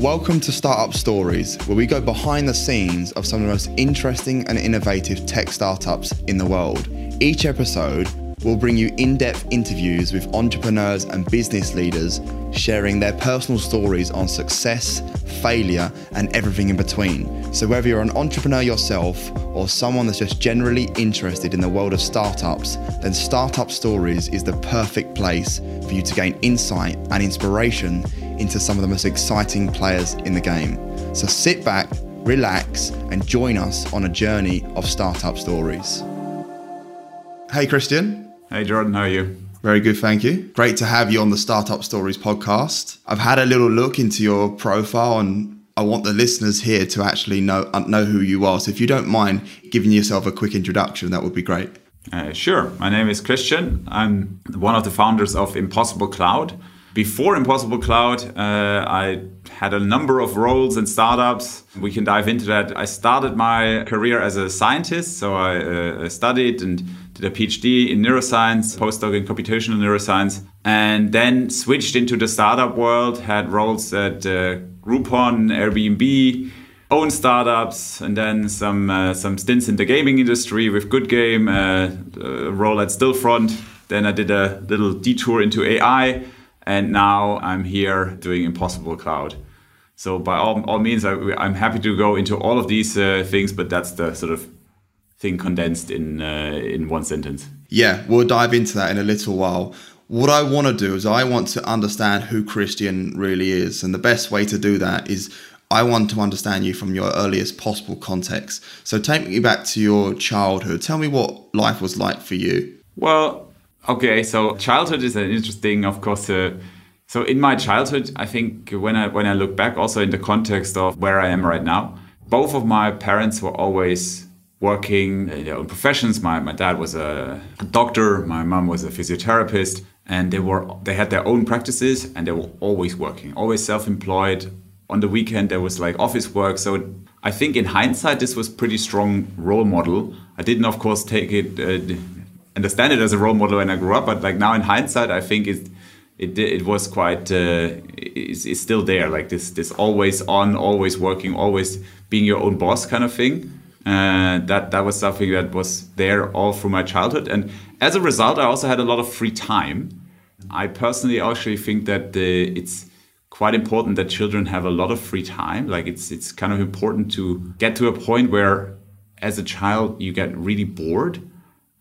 Welcome to Startup Stories, where we go behind the scenes of some of the most interesting and innovative tech startups in the world. Each episode will bring you in depth interviews with entrepreneurs and business leaders sharing their personal stories on success, failure, and everything in between. So, whether you're an entrepreneur yourself or someone that's just generally interested in the world of startups, then Startup Stories is the perfect place for you to gain insight and inspiration into some of the most exciting players in the game. So, sit back, relax, and join us on a journey of startup stories. Hey, Christian. Hey, Jordan, how are you? Very good, thank you. Great to have you on the Startup Stories podcast. I've had a little look into your profile and I want the listeners here to actually know uh, know who you are. So if you don't mind giving yourself a quick introduction, that would be great. Uh, sure. My name is Christian. I'm one of the founders of Impossible Cloud. Before Impossible Cloud, uh, I had a number of roles in startups. We can dive into that. I started my career as a scientist, so I uh, studied and did a PhD in neuroscience, postdoc in computational neuroscience, and then switched into the startup world. Had roles at uh, Groupon, Airbnb, own startups, and then some uh, some stints in the gaming industry with Good Game, uh, role at Stillfront. Then I did a little detour into AI, and now I'm here doing Impossible Cloud. So by all, all means, I, am happy to go into all of these uh, things, but that's the sort of thing condensed in uh, in one sentence. Yeah, we'll dive into that in a little while. What I want to do is I want to understand who Christian really is, and the best way to do that is I want to understand you from your earliest possible context. So take me back to your childhood. Tell me what life was like for you. Well, okay, so childhood is an interesting, of course. Uh, so in my childhood, I think when I when I look back, also in the context of where I am right now, both of my parents were always working in their own professions. My, my dad was a doctor, my mom was a physiotherapist, and they were they had their own practices and they were always working, always self-employed. On the weekend there was like office work. So I think in hindsight this was pretty strong role model. I didn't of course take it uh, understand it as a role model when I grew up, but like now in hindsight I think it it, it was quite uh, it's, it's still there like this this always on always working always being your own boss kind of thing uh, that that was something that was there all through my childhood, and as a result, I also had a lot of free time. I personally actually think that the, it's quite important that children have a lot of free time. Like it's it's kind of important to get to a point where, as a child, you get really bored,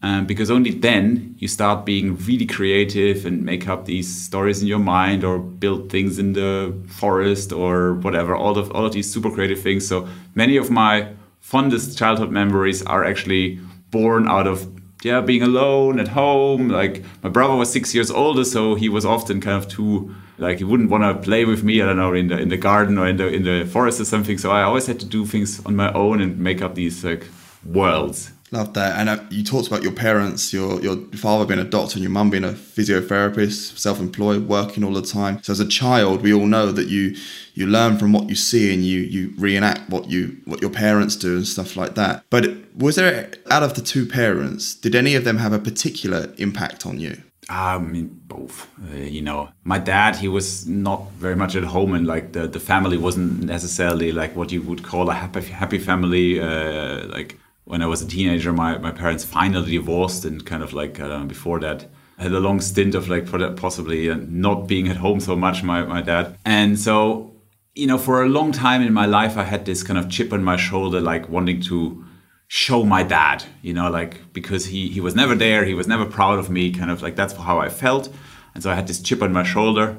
um, because only then you start being really creative and make up these stories in your mind or build things in the forest or whatever. All of all of these super creative things. So many of my fondest childhood memories are actually born out of yeah being alone at home like my brother was six years older so he was often kind of too like he wouldn't want to play with me i don't know in the in the garden or in the in the forest or something so i always had to do things on my own and make up these like worlds Love that. And uh, you talked about your parents, your your father being a doctor and your mum being a physiotherapist, self-employed, working all the time. So as a child, we all know that you you learn from what you see and you you reenact what you what your parents do and stuff like that. But was there out of the two parents, did any of them have a particular impact on you? I mean, both. Uh, you know, my dad, he was not very much at home, and like the, the family wasn't necessarily like what you would call a happy happy family. Uh, like when I was a teenager, my, my parents finally divorced, and kind of like uh, before that, I had a long stint of like possibly uh, not being at home so much. My my dad, and so you know, for a long time in my life, I had this kind of chip on my shoulder, like wanting to show my dad, you know, like because he he was never there, he was never proud of me, kind of like that's how I felt, and so I had this chip on my shoulder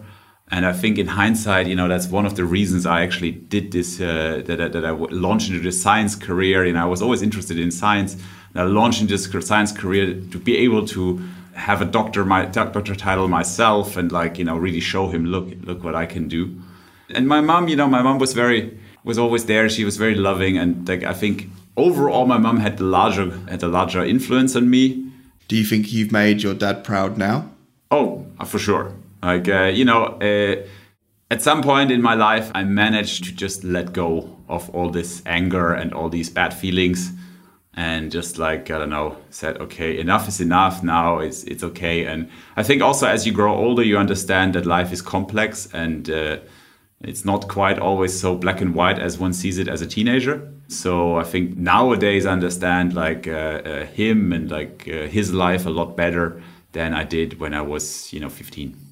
and I think in hindsight, you know, that's one of the reasons I actually did this, uh, that, that I launched into the science career. You know, I was always interested in science. And I launched into this science career to be able to have a doctor, my doctor title myself and like, you know, really show him, look, look what I can do. And my mom, you know, my mom was very, was always there. She was very loving. And like, I think overall, my mom had the larger, had a larger influence on me. Do you think you've made your dad proud now? Oh, for sure like, uh, you know, uh, at some point in my life, I managed to just let go of all this anger and all these bad feelings and just like I don't know, said, okay, enough is enough. Now it's it's okay. And I think also as you grow older, you understand that life is complex and uh, It's not quite always so black and white as one sees it as a teenager. So I think nowadays I understand like uh, uh, him and like uh, his life a lot better than I did when I was, you know, 15.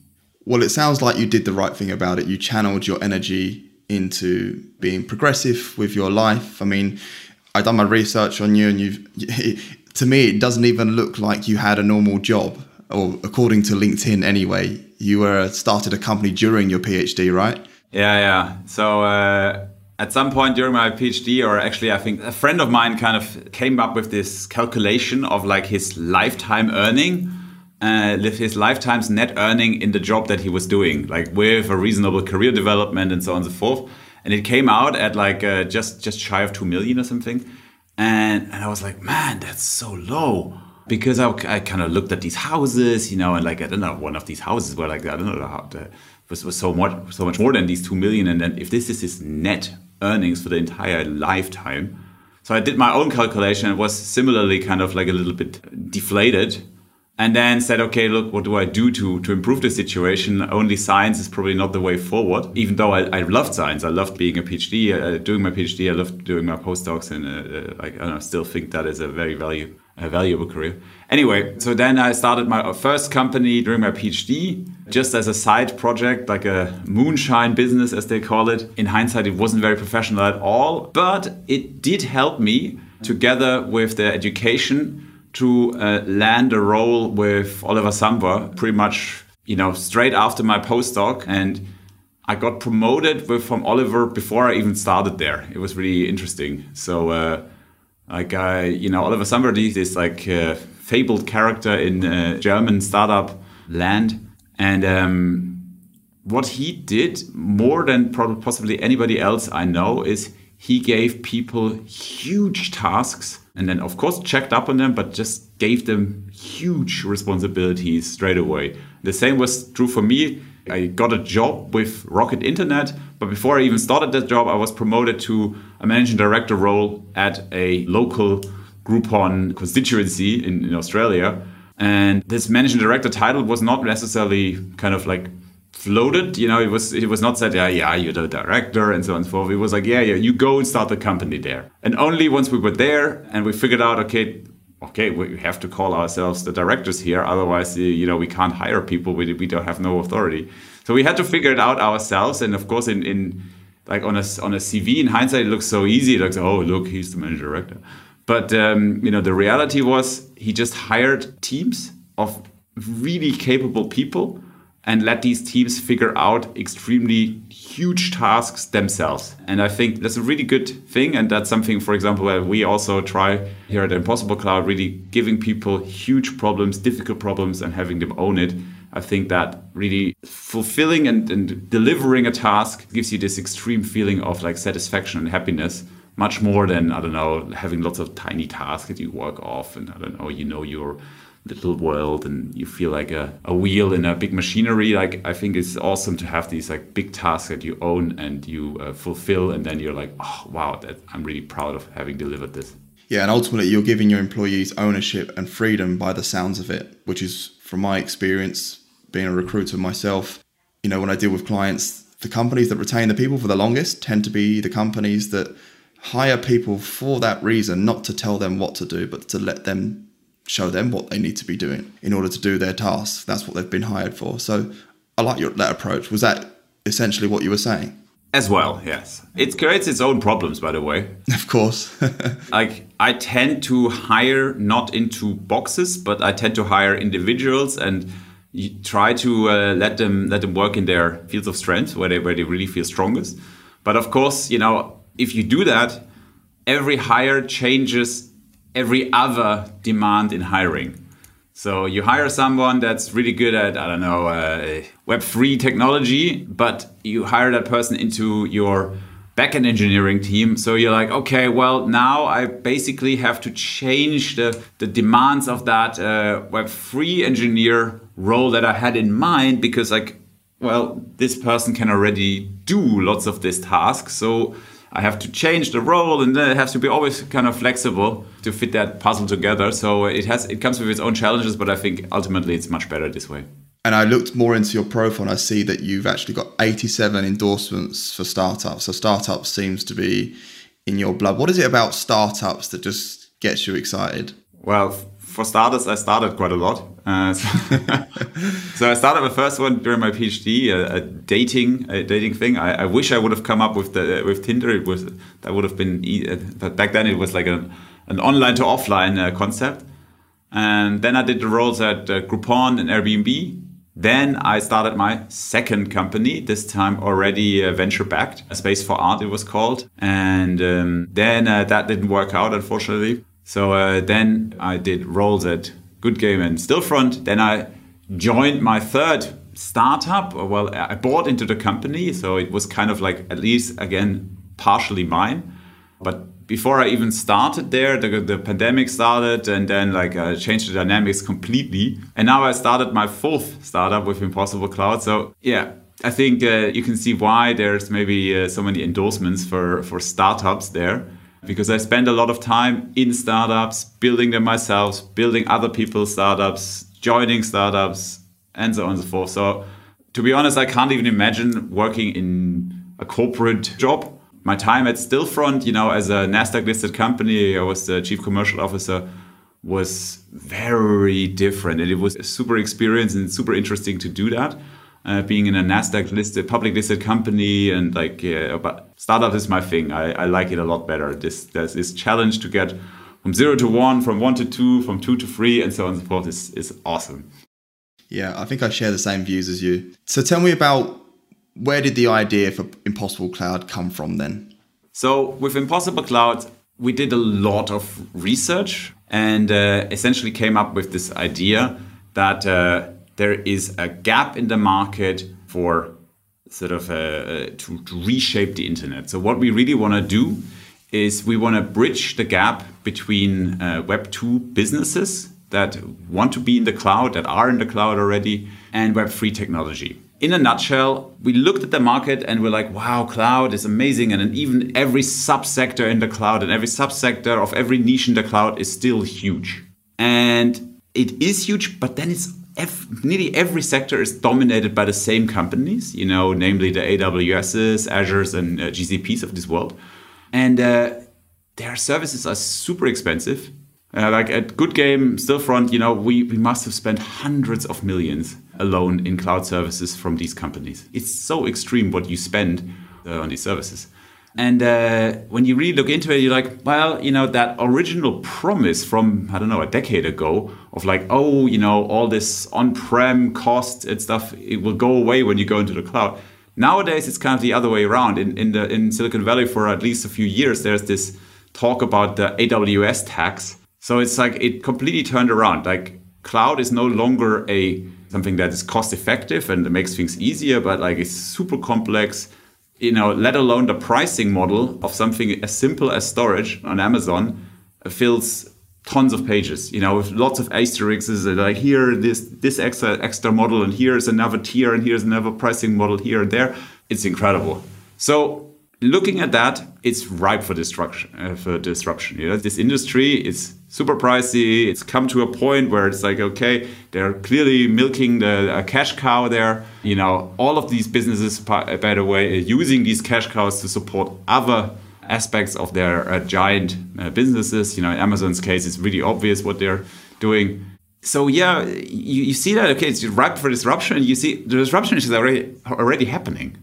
Well, it sounds like you did the right thing about it. You channeled your energy into being progressive with your life. I mean, I done my research on you, and you've. To me, it doesn't even look like you had a normal job, or according to LinkedIn, anyway. You were started a company during your PhD, right? Yeah, yeah. So uh, at some point during my PhD, or actually, I think a friend of mine kind of came up with this calculation of like his lifetime earning uh, his lifetime's net earning in the job that he was doing, like with a reasonable career development and so on and so forth. And it came out at like uh, just just shy of two million or something. And and I was like, man, that's so low. Because I, I kind of looked at these houses, you know, and like I don't know, one of these houses were like I don't know how the, was was so much so much more than these two million. And then if this is his net earnings for the entire lifetime, so I did my own calculation. It was similarly kind of like a little bit deflated and then said, okay, look, what do I do to, to improve the situation? Only science is probably not the way forward. Even though I, I loved science, I loved being a PhD, uh, doing my PhD, I loved doing my postdocs, and uh, I, I still think that is a very value, a valuable career. Anyway, so then I started my first company during my PhD, just as a side project, like a moonshine business, as they call it. In hindsight, it wasn't very professional at all, but it did help me together with the education to uh, land a role with Oliver Samwer pretty much, you know, straight after my postdoc. And I got promoted with, from Oliver before I even started there. It was really interesting. So, uh, like, I, you know, Oliver Samwer is this like uh, fabled character in uh, German startup land. And um, what he did more than possibly anybody else I know is he gave people huge tasks and then of course checked up on them but just gave them huge responsibilities straight away. The same was true for me. I got a job with rocket internet but before i even started that job i was promoted to a managing director role at a local groupon constituency in, in australia. And this managing director title was not necessarily kind of like floated. You know, it was it was not said, yeah, yeah, you're the director and so on and so forth. It was like, yeah, yeah, you go and start the company there. And only once we were there and we figured out, okay, okay, we have to call ourselves the directors here, otherwise, you know, we can't hire people. We we don't have no authority. So we had to figure it out ourselves. And of course, in in like on a on a CV, in hindsight, it looks so easy. It looks, oh, look, he's the manager director. But um, you know, the reality was he just hired teams of really capable people and let these teams figure out extremely huge tasks themselves. And I think that's a really good thing. And that's something, for example, where we also try here at Impossible Cloud, really giving people huge problems, difficult problems, and having them own it. I think that really fulfilling and, and delivering a task gives you this extreme feeling of like satisfaction and happiness much more than I don't know having lots of tiny tasks that you work off and I don't know you know you're little world and you feel like a, a wheel in a big machinery like i think it's awesome to have these like big tasks that you own and you uh, fulfill and then you're like oh wow that i'm really proud of having delivered this. Yeah and ultimately you're giving your employees ownership and freedom by the sounds of it which is from my experience being a recruiter myself you know when i deal with clients the companies that retain the people for the longest tend to be the companies that hire people for that reason not to tell them what to do but to let them show them what they need to be doing in order to do their tasks. That's what they've been hired for. So I like your that approach. Was that essentially what you were saying? As well, yes. It creates its own problems, by the way. Of course. like, I tend to hire not into boxes, but I tend to hire individuals and try to uh, let them let them work in their fields of strength where they where they really feel strongest. But of course, you know, if you do that, every hire changes every other demand in hiring. So you hire someone that's really good at, I don't know, uh, Web3 technology, but you hire that person into your backend engineering team. So you're like, okay, well, now I basically have to change the, the demands of that uh, Web3 engineer role that I had in mind because, like, well, this person can already do lots of this task. So I have to change the role, and then it has to be always kind of flexible to fit that puzzle together. So it has it comes with its own challenges, but I think ultimately it's much better this way. And I looked more into your profile and I see that you've actually got 87 endorsements for startups. So startups seems to be in your blood. What is it about startups that just gets you excited? Well, for starters, I started quite a lot. Uh, so, so, I started the first one during my PhD, a, a dating a dating thing. I, I, wish I would have come up with the with Tinder. It was that would have been, back then it was like a, an online to offline uh, concept. And then I did the roles at uh, Groupon and Airbnb. Then I started my second company, this time already uh, venture backed, a Space for Art it was called. And um, then uh, that didn't work out, unfortunately. So uh, then I did roles at Good Game and Stillfront. Then I joined my third startup. Well, I bought into the company, so it was kind of like at least again partially mine. But before I even started there, the, the pandemic started, and then like uh, changed the dynamics completely. And now I started my fourth startup with Impossible Cloud. So yeah, I think uh, you can see why there's maybe uh, so many endorsements for for startups there because I spend a lot of time in startups, building them myself, building other people's startups, joining startups, and so on and so forth. So, to be honest, I can't even imagine working in a corporate job. My time at Stillfront, you know, as a Nasdaq listed company, I was the chief commercial officer, was very different, and it was a super experience and super interesting to do that uh, being in a Nasdaq listed, public listed company, and like, yeah, but startup is my thing. I, I like it a lot better. This there's this challenge to get from zero to one, from one to two, from two to three, and so on and so forth is is awesome. Yeah, I think I share the same views as you. So tell me about where did the idea for Impossible Cloud come from then? So with Impossible Cloud, we did a lot of research and uh, essentially came up with this idea that. Uh, there is a gap in the market for sort of uh, uh, to, to reshape the internet. So what we really want to do is we want to bridge the gap between uh, Web 2 businesses that want to be in the cloud, that are in the cloud already, and Web 3 technology. In a nutshell, we looked at the market and we're like, wow, cloud is amazing. And even every subsector in the cloud and every subsector of every niche in the cloud is still huge. And it is huge, but then it's nearly every sector is dominated by the same companies, you know, namely the AWSs, Azures, and uh, GCPs of this world. And uh, their services are super expensive. Uh, like at Good Game, Stillfront, you know, we, we must have spent hundreds of millions alone in cloud services from these companies. It's so extreme what you spend uh, on these services. And uh, when you really look into it, you're like, well, you know, that original promise from, I don't know, a decade ago of like, oh, you know, all this on prem cost and stuff, it will go away when you go into the cloud. Nowadays, it's kind of the other way around. In, in, the, in Silicon Valley, for at least a few years, there's this talk about the AWS tax. So it's like it completely turned around. Like, cloud is no longer a something that is cost effective and makes things easier, but like it's super complex you know, let alone the pricing model of something as simple as storage on Amazon uh, fills tons of pages, you know, with lots of asterisks like here this this extra extra model and here's another tier and here's another pricing model here and there. It's incredible. So looking at that, it's ripe for destruction. Uh, for disruption. You know, this industry is super pricey. It's come to a point where it's like, okay, they're clearly milking the cash cow there. You know, all of these businesses, by the way, are using these cash cows to support other aspects of their uh, giant uh, businesses. You know, in Amazon's case, it's really obvious what they're doing. So yeah, you, you see that okay, it's ripe for disruption. You see the disruption is already already happening.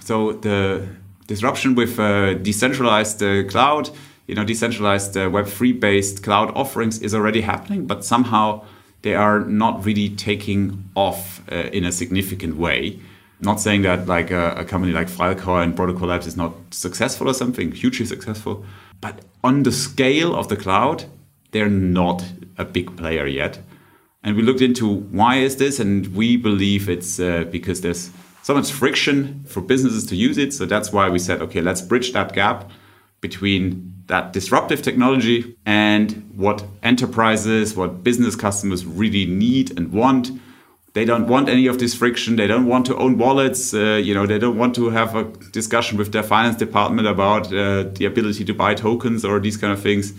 So the disruption with uh, decentralized uh, cloud, you know, decentralized uh, Web3 based cloud offerings is already happening, but somehow they are not really taking off uh, in a significant way. Not saying that like a, a company like Filecoin and Protocol Labs is not successful or something, hugely successful, but on the scale of the cloud, they're not a big player yet. And we looked into why is this, and we believe it's uh, because there's so much friction for businesses to use it. So that's why we said, okay, let's bridge that gap between that disruptive technology and what enterprises, what business customers really need and want. They don't want any of this friction. They don't want to own wallets. Uh, you know, they don't want to have a discussion with their finance department about uh, the ability to buy tokens or these kind of things.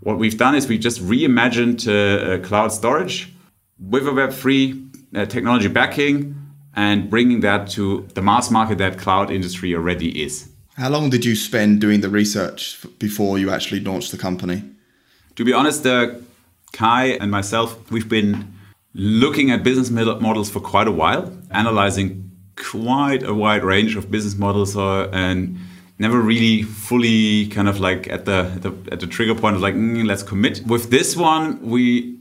What we've done is we just reimagined uh, cloud storage with a Web3 uh, technology backing and bringing that to the mass market that cloud industry already is. How long did you spend doing the research before you actually launched the company? To be honest, uh, Kai and myself, we've been looking at business models for quite a while, analyzing quite a wide range of business models, uh, and never really fully kind of like at the, at the, at the trigger point of like mm, let's commit. With this one, we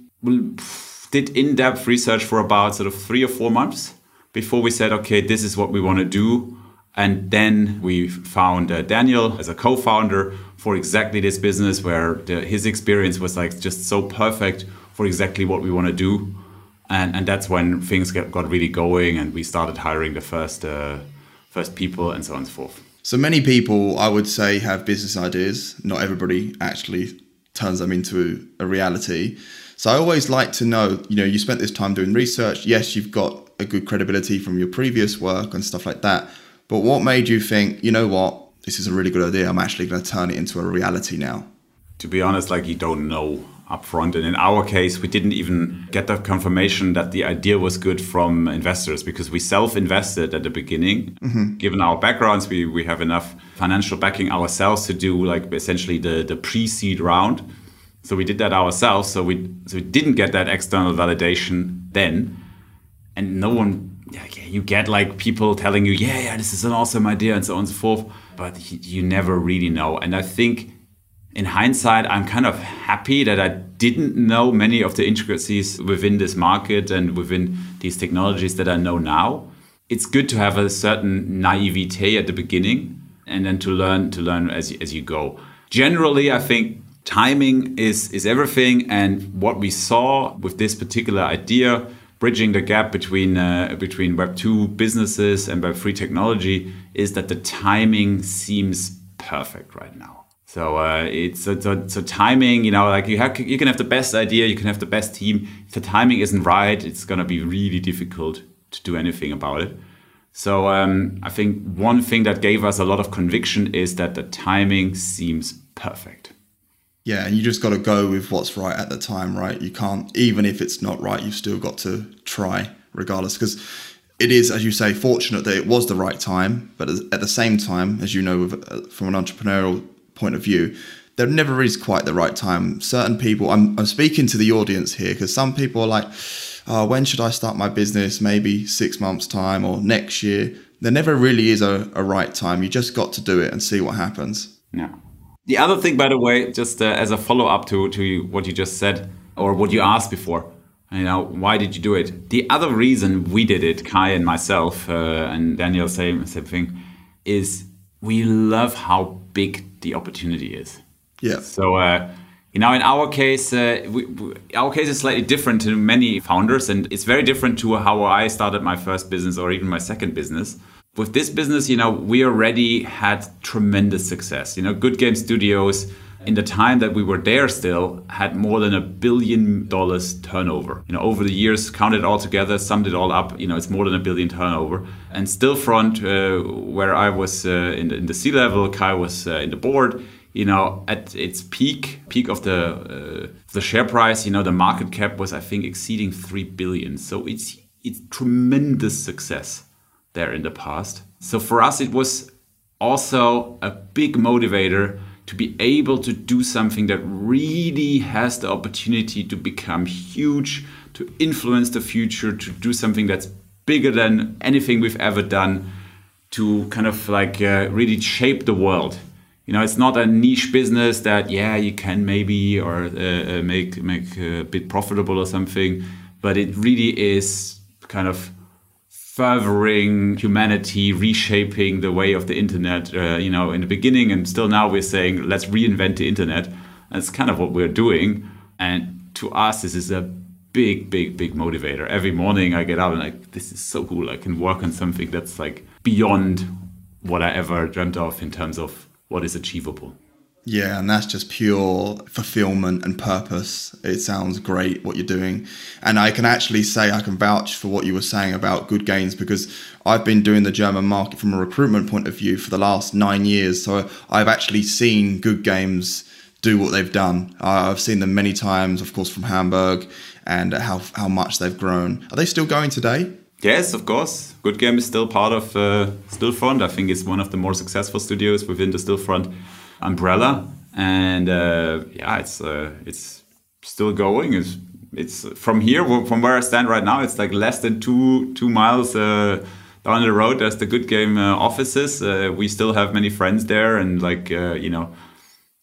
did in-depth research for about sort of three or four months before we said, okay, this is what we want to do. And then we found uh, Daniel as a co-founder for exactly this business, where the, his experience was like just so perfect for exactly what we want to do. And, and that's when things get, got really going, and we started hiring the first uh, first people, and so on and so forth. So many people, I would say, have business ideas. Not everybody actually turns them into a reality. So I always like to know, you know, you spent this time doing research. Yes, you've got a good credibility from your previous work and stuff like that. But what made you think, you know what, this is a really good idea. I'm actually going to turn it into a reality now. To be honest, like you don't know upfront. And in our case, we didn't even get the confirmation that the idea was good from investors because we self invested at the beginning. Mm-hmm. Given our backgrounds, we, we have enough financial backing ourselves to do like essentially the, the pre seed round. So we did that ourselves. So we so we didn't get that external validation then, and no one. Yeah, you get like people telling you, yeah, yeah, this is an awesome idea, and so on and so forth. But you never really know. And I think, in hindsight, I'm kind of happy that I didn't know many of the intricacies within this market and within these technologies that I know now. It's good to have a certain naivete at the beginning, and then to learn to learn as as you go. Generally, I think timing is is everything and what we saw with this particular idea bridging the gap between uh, between web 2 businesses and web 3 technology is that the timing seems perfect right now. So uh, it's so, so, timing you know like you have you can have the best idea you can have the best team. If the timing isn't right it's going to be really difficult to do anything about it. So um, i think one thing that gave us a lot of conviction is that the timing seems perfect yeah, and you just got to go with what's right at the time, right? You can't, even if it's not right, you've still got to try regardless. Because it is, as you say, fortunate that it was the right time. But at the same time, as you know, uh, from an entrepreneurial point of view, there never is quite the right time. Certain people, I'm, I'm speaking to the audience here because some people are like, oh, when should I start my business? Maybe six months' time or next year. There never really is a, a right time. You just got to do it and see what happens. Yeah. The other thing, by the way, just uh, as a follow up to, to what you just said or what you asked before, you know, why did you do it? The other reason we did it, Kai and myself, uh, and Daniel, same, same thing, is we love how big the opportunity is. Yeah. So, uh, you know, in our case, uh, we, our case is slightly different to many founders, and it's very different to how I started my first business or even my second business with this business, you know, we already had tremendous success. You know, Good Game Studios in the time that we were there still had more than a billion dollars turnover. You know, over the years, counted all together, summed it all up, you know, it's more than a billion turnover. And Stillfront, uh, where I was uh, in, the, in the C level, Kai was uh, in the board. You know, at its peak, peak of the uh, the share price, you know, the market cap was I think exceeding three billion. So it's it's tremendous success there in the past. So for us, it was also a big motivator to be able to do something that really has the opportunity to become huge, to influence the future, to do something that's bigger than anything we've ever done, to kind of like uh, really shape the world. You know, it's not a niche business that yeah you can maybe or uh, uh make make a bit profitable or something, but it really is kind of furthering humanity, reshaping the way of the internet. Uh, you know, in the beginning and still now, we're saying let's reinvent the internet. That's kind of what we're doing. And to us, this is a big, big, big motivator. Every morning I get up and like, this is so cool. I can work on something that's like beyond what I ever dreamt of in terms of what is achievable. Yeah, and that's just pure fulfillment and purpose. It sounds great what you're doing. And I can actually say I can vouch for what you were saying about good gains because I've been doing the German market from a recruitment point of view for the last nine years. So I've actually seen good games do what they've done. I've seen them many times, of course, from Hamburg. and how how much they've grown. Are they still going today? Yes, of course. Good Game is still part of uh, Stillfront. I think it's one of the more successful studios within the Stillfront umbrella, and uh, yeah, it's uh, it's still going. It's it's from here from where I stand right now. It's like less than two two miles uh, down the road. There's the Good Game uh, offices. Uh, we still have many friends there, and like uh, you know,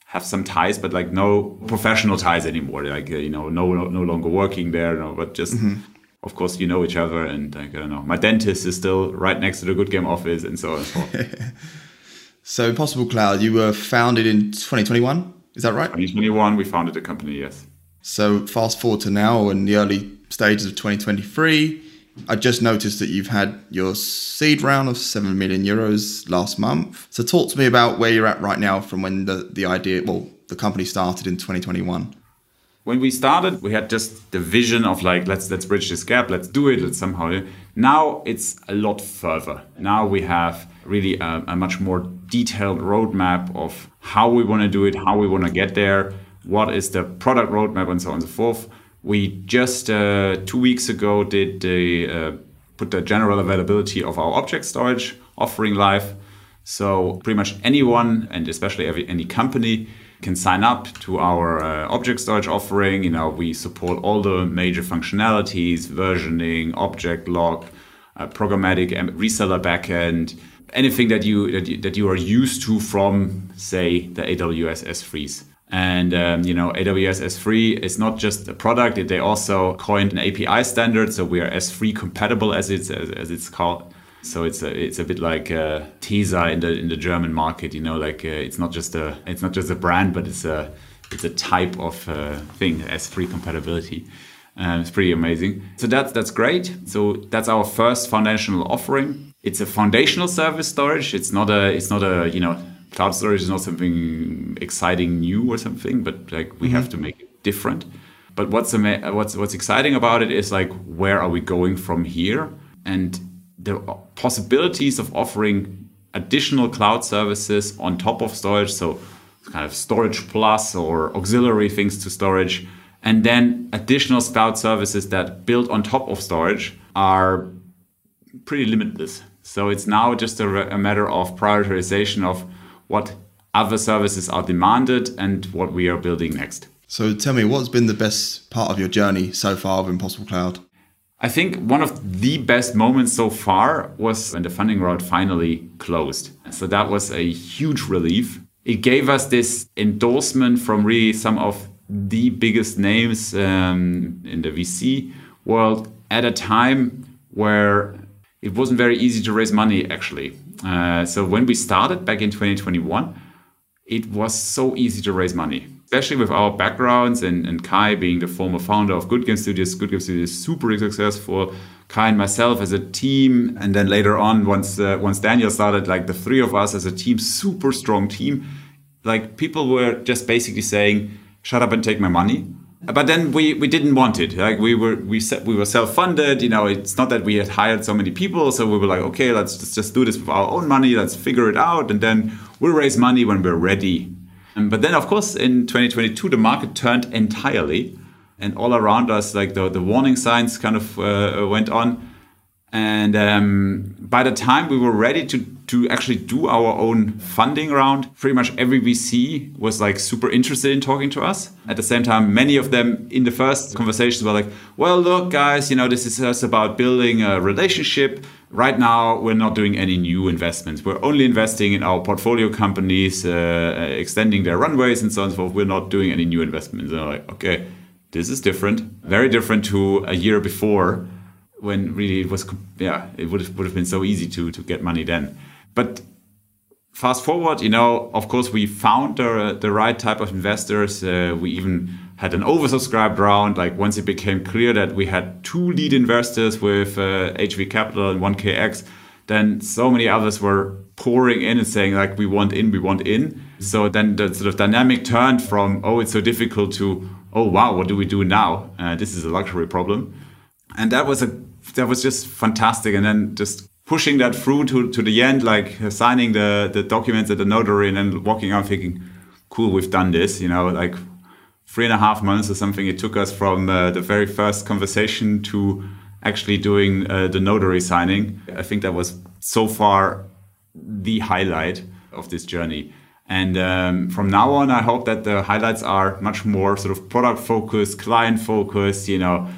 have some ties, but like no professional ties anymore. Like you know, no no longer working there, no, but just. Mm-hmm. Of course, you know each other, and like, I don't know. My dentist is still right next to the Good Game office, and so on. and so, Impossible Cloud, you were founded in 2021. Is that right? 2021, we founded the company. Yes. So fast forward to now in the early stages of 2023, I just noticed that you've had your seed round of 7 million euros last month. So talk to me about where you're at right now from when the, the idea, well, the company started in 2021. When we started, we had just the vision of like, let's let's bridge this gap, let's do it, let's somehow. Now it's a lot further. Now we have really a, a much more detailed roadmap of how we want to do it, how we want to get there, what is the product roadmap and so on and so forth. We just uh, two weeks ago did the uh, put the general availability of our object storage offering live. So pretty much anyone and especially every any company can sign up to our uh, object storage offering. You know, we support all the major functionalities, versioning, object lock, uh, programmatic reseller backend, anything that you, that you that you are used to from say the AWS S3s. And um, you know, AWS S3 is not just a product; they also coined an API standard, so we are S3 compatible, as it's as, as it's called. So it's a it's a bit like a Tesa in the in the German market. You know, like uh, it's not just a it's not just a brand, but it's a it's a type of uh, thing. S3 compatibility. Uh, it's pretty amazing. So that's that's great. So that's our first foundational offering. It's a foundational service storage. It's not a it's not a you know cloud storage is not something exciting new or something, but like we mm-hmm. have to make it different. But what's what's what's exciting about it is like where are we going from here, and the possibilities of offering additional cloud services on top of storage. So kind of storage plus or auxiliary things to storage, and then additional cloud services that build on top of storage are pretty limitless. So it's now just a, a matter of prioritization of what other services are demanded and what we are building next. So tell me, what's been the best part of your journey so far of Impossible Cloud? I think one of the best moments so far was when the funding round finally closed. So that was a huge relief. It gave us this endorsement from really some of the biggest names um, in the VC world at a time where it wasn't very easy to raise money actually. Uh, so when we started back in 2021, it was so easy to raise money, especially with our backgrounds and, and Kai being the former founder of Good Game Studios. Good Game Studios is super successful. Kai and myself as a team, and then later on, once uh, once Daniel started, like the three of us as a team, super strong team. Like people were just basically saying, "Shut up and take my money." but then we, we didn't want it like we were we said we were self-funded you know it's not that we had hired so many people so we were like okay let's just, just do this with our own money let's figure it out and then we'll raise money when we're ready but then of course in 2022 the market turned entirely and all around us like the, the warning signs kind of uh, went on and um, by the time we were ready to, to actually do our own funding round, pretty much every VC was like super interested in talking to us. At the same time, many of them in the first conversations were like, well, look, guys, you know, this is just about building a relationship. Right now, we're not doing any new investments. We're only investing in our portfolio companies, uh, extending their runways and so on and so forth. We're not doing any new investments. And I'm like, okay, this is different, very different to a year before when really it was yeah it would have, would have been so easy to to get money then. But fast forward you know of course we found the, the right type of investors. Uh, we even had an oversubscribed round. Like once it became clear that we had two lead investors with uh, hv capital and 1kx then so many others were pouring in and saying like we want in we want in. So then the sort of dynamic turned from oh it's so difficult to oh wow what do we do now? Uh, this is a luxury problem. And that was a that was just fantastic. And then just pushing that through to, to the end, like signing the, the documents at the notary and then walking out thinking, cool, we've done this, you know, like three and a half months or something it took us from uh, the very first conversation to actually doing uh, the notary signing. I think that was so far the highlight of this journey. And um, from now on, I hope that the highlights are much more sort of product focused, client focused, you know,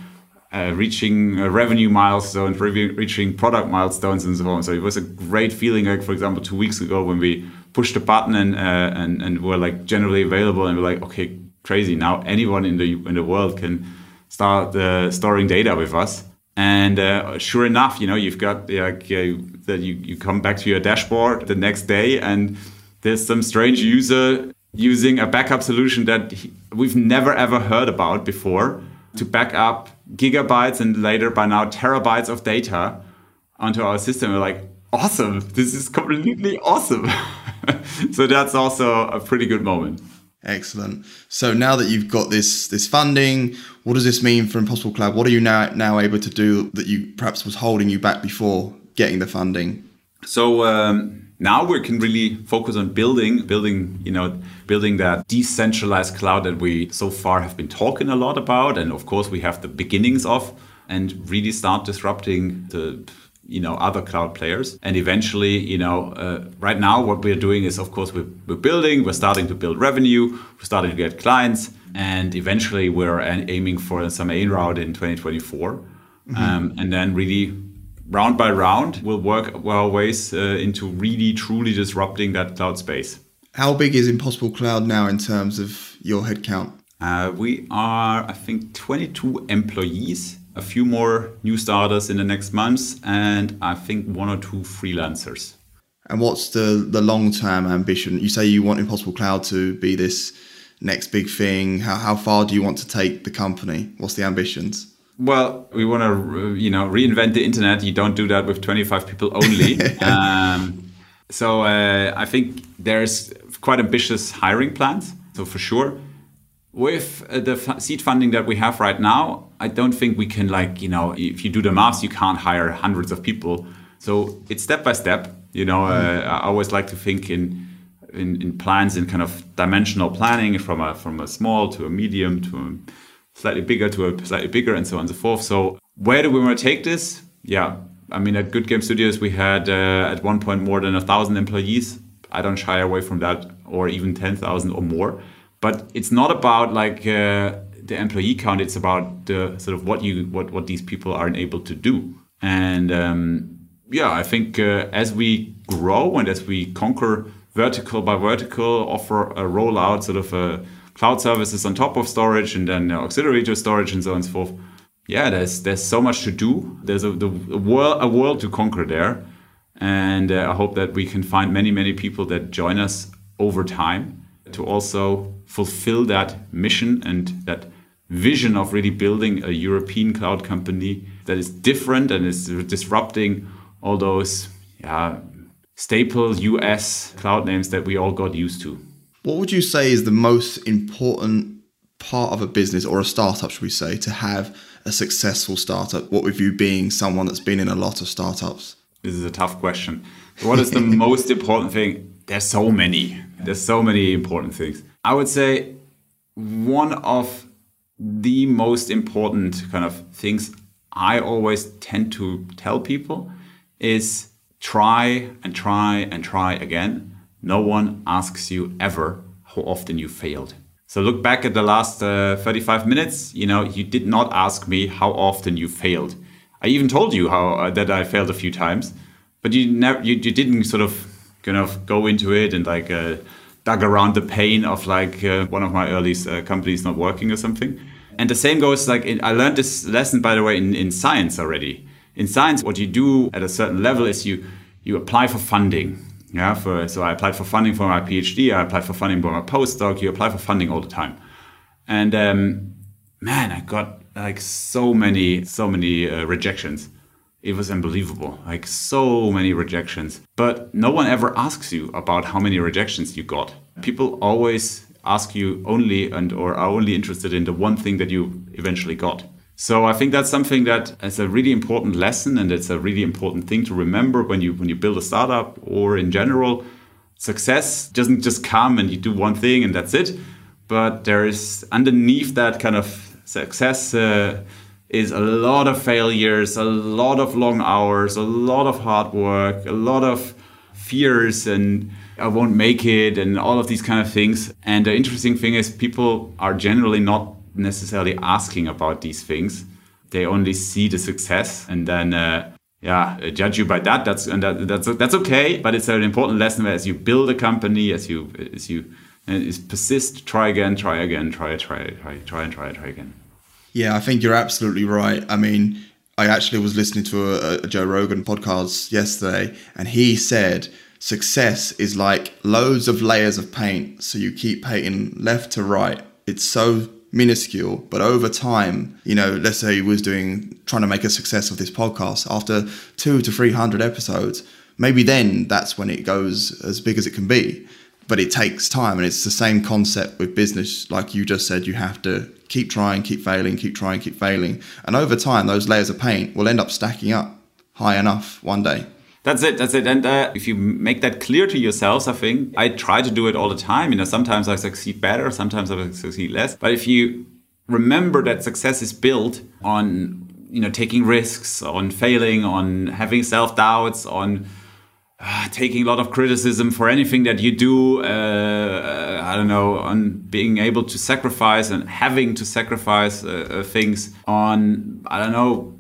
uh, reaching uh, revenue milestones, re- reaching product milestones, and so on. So it was a great feeling. Like for example, two weeks ago when we pushed the button and uh, and and were like generally available, and we're like, okay, crazy. Now anyone in the in the world can start uh, storing data with us. And uh, sure enough, you know, you've got like that you you come back to your dashboard the next day and there's some strange user using a backup solution that we've never ever heard about before to back up gigabytes and later by now terabytes of data onto our system. We're like, awesome, this is completely awesome. so that's also a pretty good moment. Excellent. So now that you've got this this funding, what does this mean for Impossible Cloud? What are you now now able to do that you perhaps was holding you back before getting the funding? So um, now we can really focus on building building you know building that decentralized cloud that we so far have been talking a lot about. And of course we have the beginnings of and really start disrupting the you know other cloud players. And eventually you know uh, right now what we're doing is of course we're, we're building we're starting to build revenue we're starting to get clients and eventually we're aiming for some a route in 2024 mm-hmm. um, and then really round by round, we'll work our ways uh, into really truly disrupting that cloud space. How big is Impossible Cloud now in terms of your headcount? Uh, we are, I think, 22 employees, a few more new starters in the next months, and I think one or two freelancers. And what's the, the long term ambition? You say you want Impossible Cloud to be this next big thing. How, how far do you want to take the company? What's the ambitions? Well, we want to, you know, reinvent the internet. You don't do that with 25 people only. um, so uh, I think there's quite ambitious hiring plans. So for sure, with uh, the f- seed funding that we have right now, I don't think we can like, you know, if you do the math, you can't hire hundreds of people. So it's step by step. You know, uh, I always like to think in, in in plans in kind of dimensional planning from a from a small to a medium to a slightly bigger to a slightly bigger and so on and so forth. So where do we want to take this? Yeah, I mean, at Good Game Studios, we had uh, at one point more than a thousand employees. I don't shy away from that, or even ten thousand or more. But it's not about like uh, the employee count. It's about the sort of what you what what these people are enabled to do. And um, yeah, I think uh, as we grow and as we conquer vertical by vertical, offer a rollout, sort of a cloud services on top of storage and then auxiliary to storage and so on and so forth. Yeah, there's there's so much to do. There's a, the, a world a world to conquer there, and uh, I hope that we can find many many people that join us over time to also fulfill that mission and that vision of really building a European cloud company that is different and is disrupting all those yeah, staple US cloud names that we all got used to. What would you say is the most important part of a business or a startup, should we say, to have a successful startup? What with you being someone that's been in a lot of startups? This is a tough question. What is the most important thing? There's so many. There's so many important things. I would say one of the most important kind of things I always tend to tell people is try and try and try again no one asks you ever how often you failed. So look back at the last uh, 35 minutes. You know, you did not ask me how often you failed. I even told you how uh, that I failed a few times, but you never, you, you didn't sort of kind of go into it and like uh, dug around the pain of like uh, one of my early uh, companies not working or something. And the same goes like in, I learned this lesson by the way in, in science already. In science, what you do at a certain level is you you apply for funding yeah, for so I applied for funding for my PhD. I applied for funding for my postdoc. You apply for funding all the time, and um, man, I got like so many, so many uh, rejections. It was unbelievable, like so many rejections. But no one ever asks you about how many rejections you got. People always ask you only and or are only interested in the one thing that you eventually got. So I think that's something that is a really important lesson, and it's a really important thing to remember when you when you build a startup or in general. Success doesn't just come and you do one thing and that's it. but there is underneath that kind of success uh, is a lot of failures, a lot of long hours, a lot of hard work, a lot of fears and I won't make it and all of these kind of things. And the interesting thing is people are generally not necessarily asking about these things. They only see the success and then uh, yeah, judge you by that. That's and that, that's that's okay. But it's an important lesson as you build a company, as you as you as persist, try again, try again, try try try try and try try again. Yeah, I think you're absolutely right. I mean, I actually was listening to a, a Joe Rogan podcast yesterday, and he said success is like loads of layers of paint. So you keep painting left to right. It's so minuscule, but over time, you know, let's say he was doing trying to make a success of this podcast after two to three hundred episodes, maybe then that's when it goes as big as it can be. But it takes time, and it's the same concept with business. Like you just said, you have to keep trying, keep failing, keep trying, keep failing, and over time, those layers of paint will end up stacking up high enough one day. That's it. That's it. And uh, if you make that clear to yourselves, I think I try to do it all the time. You know, sometimes I succeed better, sometimes I succeed less. But if you remember that success is built on you know taking risks, on failing, on having self doubts, on uh, taking a lot of criticism for anything that you do. Uh, I don't know, on being able to sacrifice and having to sacrifice uh, uh things on I don't know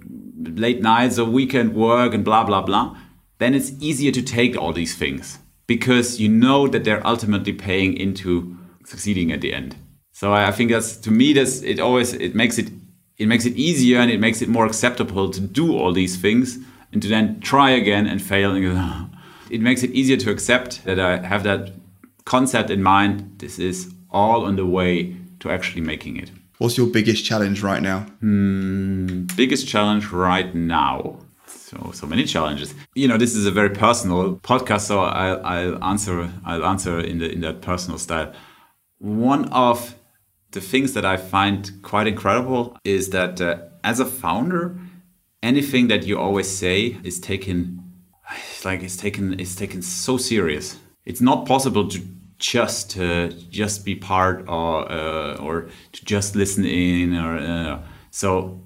late nights or weekend work and blah blah blah then it's easier to take all these things because you know that they're ultimately paying into succeeding at the end. So I think that's to me that's it always it makes it it makes it easier and it makes it more acceptable to do all these things and to then try again and fail and it makes it easier to accept that I have that concept in mind. This is all on the way to actually making it. What's your biggest challenge right now? Mm, biggest challenge right now so so many challenges. You know, this is a very personal podcast, so I'll, I'll answer I'll answer in the in that personal style. One of the things that I find quite incredible is that uh, as a founder, anything that you always say is taken like it's taken it's taken so serious. It's not possible to just uh, just be part or uh, or to just listen in or uh, so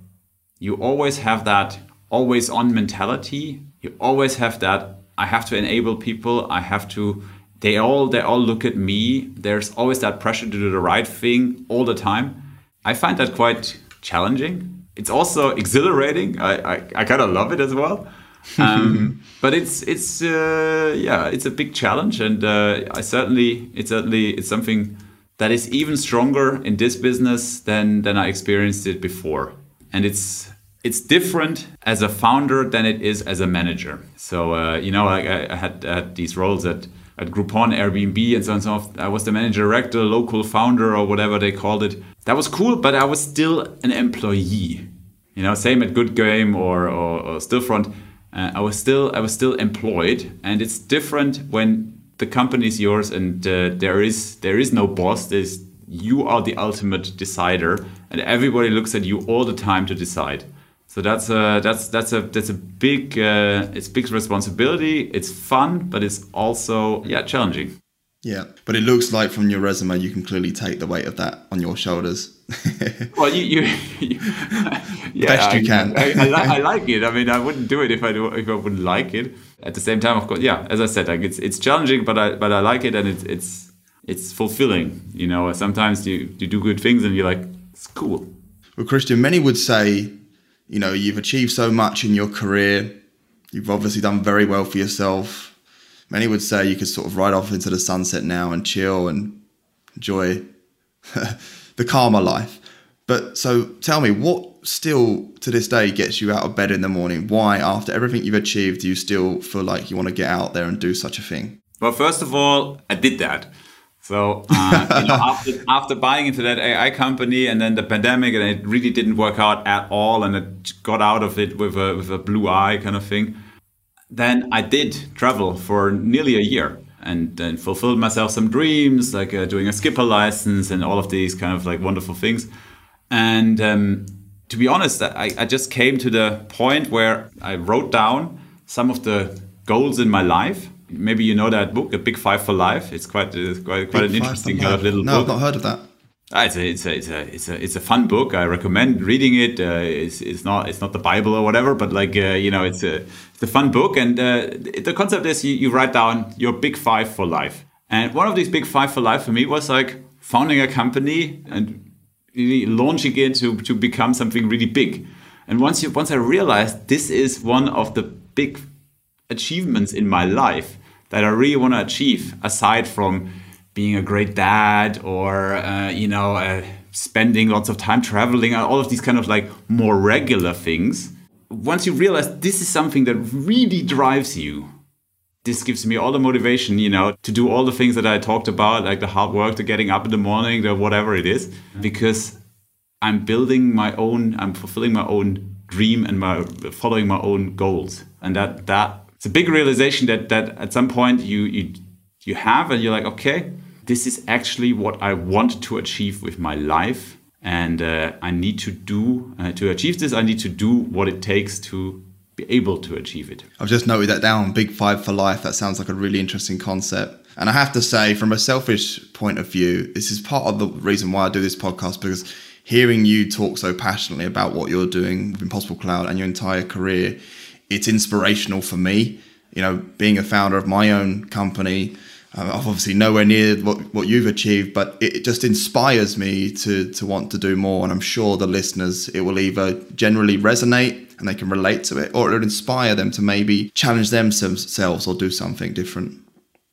you always have that always on mentality. You always have that. I have to enable people. I have to. They all they all look at me. There's always that pressure to do the right thing all the time. I find that quite challenging. It's also exhilarating. I I, I kind of love it as well. Um, but it's it's uh, yeah it's a big challenge, and uh, I certainly it's certainly it's something that is even stronger in this business than than I experienced it before, and it's it's different as a founder than it is as a manager. So uh, you know, I, I, had, I, had, these roles at at Groupon, Airbnb, and so on so forth. I was the manager director, local founder, or whatever they called it. That was cool, but I was still an employee. You know, same at Goodgame or or, or Stillfront. Uh, I was still I was still employed, and it's different when the company is yours and uh, there is there is no boss. There's you are the ultimate decider, and everybody looks at you all the time to decide. So that's a that's that's a that's a big uh, it's big responsibility. It's fun, but it's also yeah challenging. Yeah, but it looks like from your resume you can clearly take the weight of that on your shoulders. well, you, you, you yeah, best you can. I, I, I, I, like it. I mean, I wouldn't do it if I do if I wouldn't like it. At the same time, of course, yeah. As I said, like it's it's challenging, but I but I like it, and it's it's it's fulfilling. You know, sometimes you you do good things, and you're like, it's cool. Well, Christian, many would say you know, you've achieved so much in your career. You've obviously done very well for yourself. Many would say you could sort of ride off into the sunset now and chill and enjoy the calmer life. But so tell me, what still to this day gets you out of bed in the morning? Why, after everything you've achieved, do you still feel like you want to get out there and do such a thing? Well, first of all, I did that. So uh, you know, after, after buying into that AI company and then the pandemic, and it really didn't work out at all, and it got out of it with a with a blue eye kind of thing. Then I did travel for nearly a year and then fulfilled myself some dreams, like uh, doing a skipper license and all of these kind of like wonderful things. And um, to be honest, I, I just came to the point where I wrote down some of the goals in my life maybe you know that book, A Big Five for Life. It's quite uh, quite, quite an interesting kind of little no, book. No, I've not heard of that. Ah, it's a, it's a, it's a, it's a, it's a fun book. I recommend reading it. Uh, it's, it's not, it's not the Bible or whatever, but like, uh, you know, it's a, it's a fun book. And uh, the concept is you, you write down your big five for life. And one of these big five for life for me was like founding a company and launching it to, to become something really big. And once you, once I realized this is one of the big achievements in my life that I really want to achieve, aside from being a great dad or uh, you know uh, spending lots of time traveling all of these kind of like more regular things once you realize this is something that really drives you this gives me all the motivation you know to do all the things that i talked about like the hard work to getting up in the morning the whatever it is because i'm building my own i'm fulfilling my own dream and my following my own goals. And that that it's a big realization that that at some point you you you have and you're like okay this is actually what I want to achieve with my life. And uh, I need to do, uh, to achieve this, I need to do what it takes to be able to achieve it. I've just noted that down Big Five for Life. That sounds like a really interesting concept. And I have to say, from a selfish point of view, this is part of the reason why I do this podcast because hearing you talk so passionately about what you're doing with Impossible Cloud and your entire career, it's inspirational for me. You know, being a founder of my own company, uh, I'm obviously nowhere near what, what you've achieved, but it just inspires me to to want to do more. And I'm sure the listeners, it will either generally resonate and they can relate to it, or it'll inspire them to maybe challenge themselves or do something different.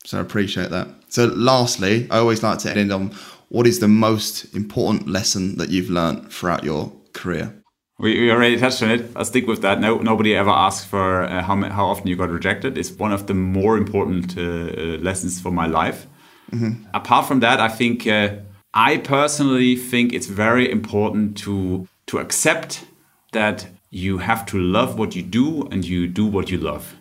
So I appreciate that. So lastly, I always like to end on what is the most important lesson that you've learned throughout your career? We, we already touched on it. I'll stick with that. No, nobody ever asked for uh, how how often you got rejected. It's one of the more important uh, uh, lessons for my life. Mm-hmm. Apart from that, I think uh, I personally think it's very important to to accept that you have to love what you do and you do what you love.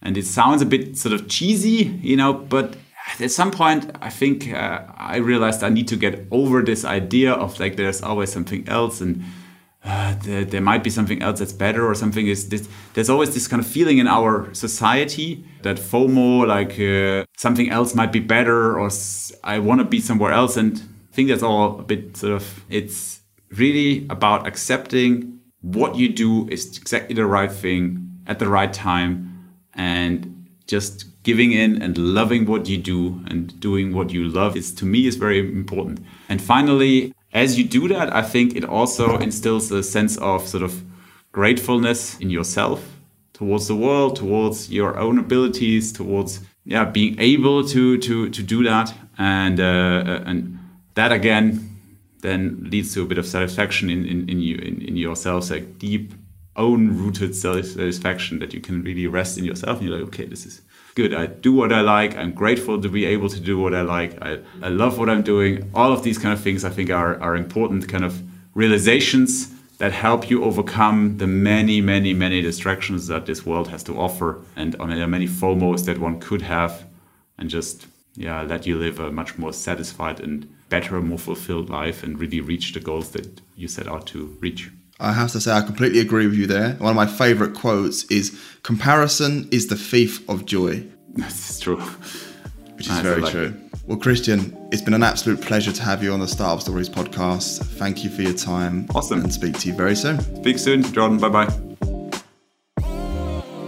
And it sounds a bit sort of cheesy, you know, but at some point i think uh, i realized i need to get over this idea of like there's always something else and uh, there, might be something else that's better or something is this there's always this kind of feeling in our society that fomo like uh, something else might be better or i want to be somewhere else and i think that's all a bit sort of it's really about accepting what you do is exactly the right thing at the right time and just giving in and loving what you do and doing what you love is to me is very important. And finally as you do that, I think it also instills a sense of sort of gratefulness in yourself towards the world, towards your own abilities, towards yeah being able to to to do that, and uh, and that again then leads to a bit of satisfaction in in, in you in, in yourself, like deep own rooted satisfaction that you can really rest in yourself. And you're like okay this is good. I do what I like. I'm grateful to be able to do what I like. I, I love what I'm doing. All of these kind of things I think are, are important kind of realizations that help you overcome the many, many, many distractions that this world has to offer and on the many FOMOs that one could have and just yeah, let you live a much more satisfied and better, more fulfilled life and really reach the goals that you set out to reach. I have to say, I completely agree with you there. One of my favorite quotes is comparison is the thief of joy. That's true. Which is I very like true. It. Well, Christian, it's been an absolute pleasure to have you on the Startup Stories podcast. Thank you for your time. Awesome. And speak to you very soon. Speak soon, Jordan. Bye bye.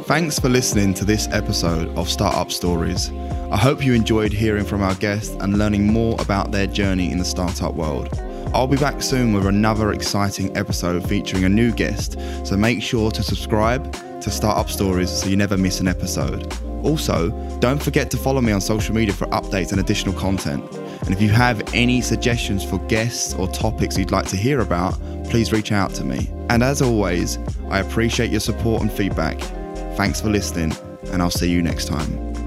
Thanks for listening to this episode of Startup Stories. I hope you enjoyed hearing from our guests and learning more about their journey in the startup world. I'll be back soon with another exciting episode featuring a new guest, so make sure to subscribe to Startup Stories so you never miss an episode. Also, don't forget to follow me on social media for updates and additional content. And if you have any suggestions for guests or topics you'd like to hear about, please reach out to me. And as always, I appreciate your support and feedback. Thanks for listening, and I'll see you next time.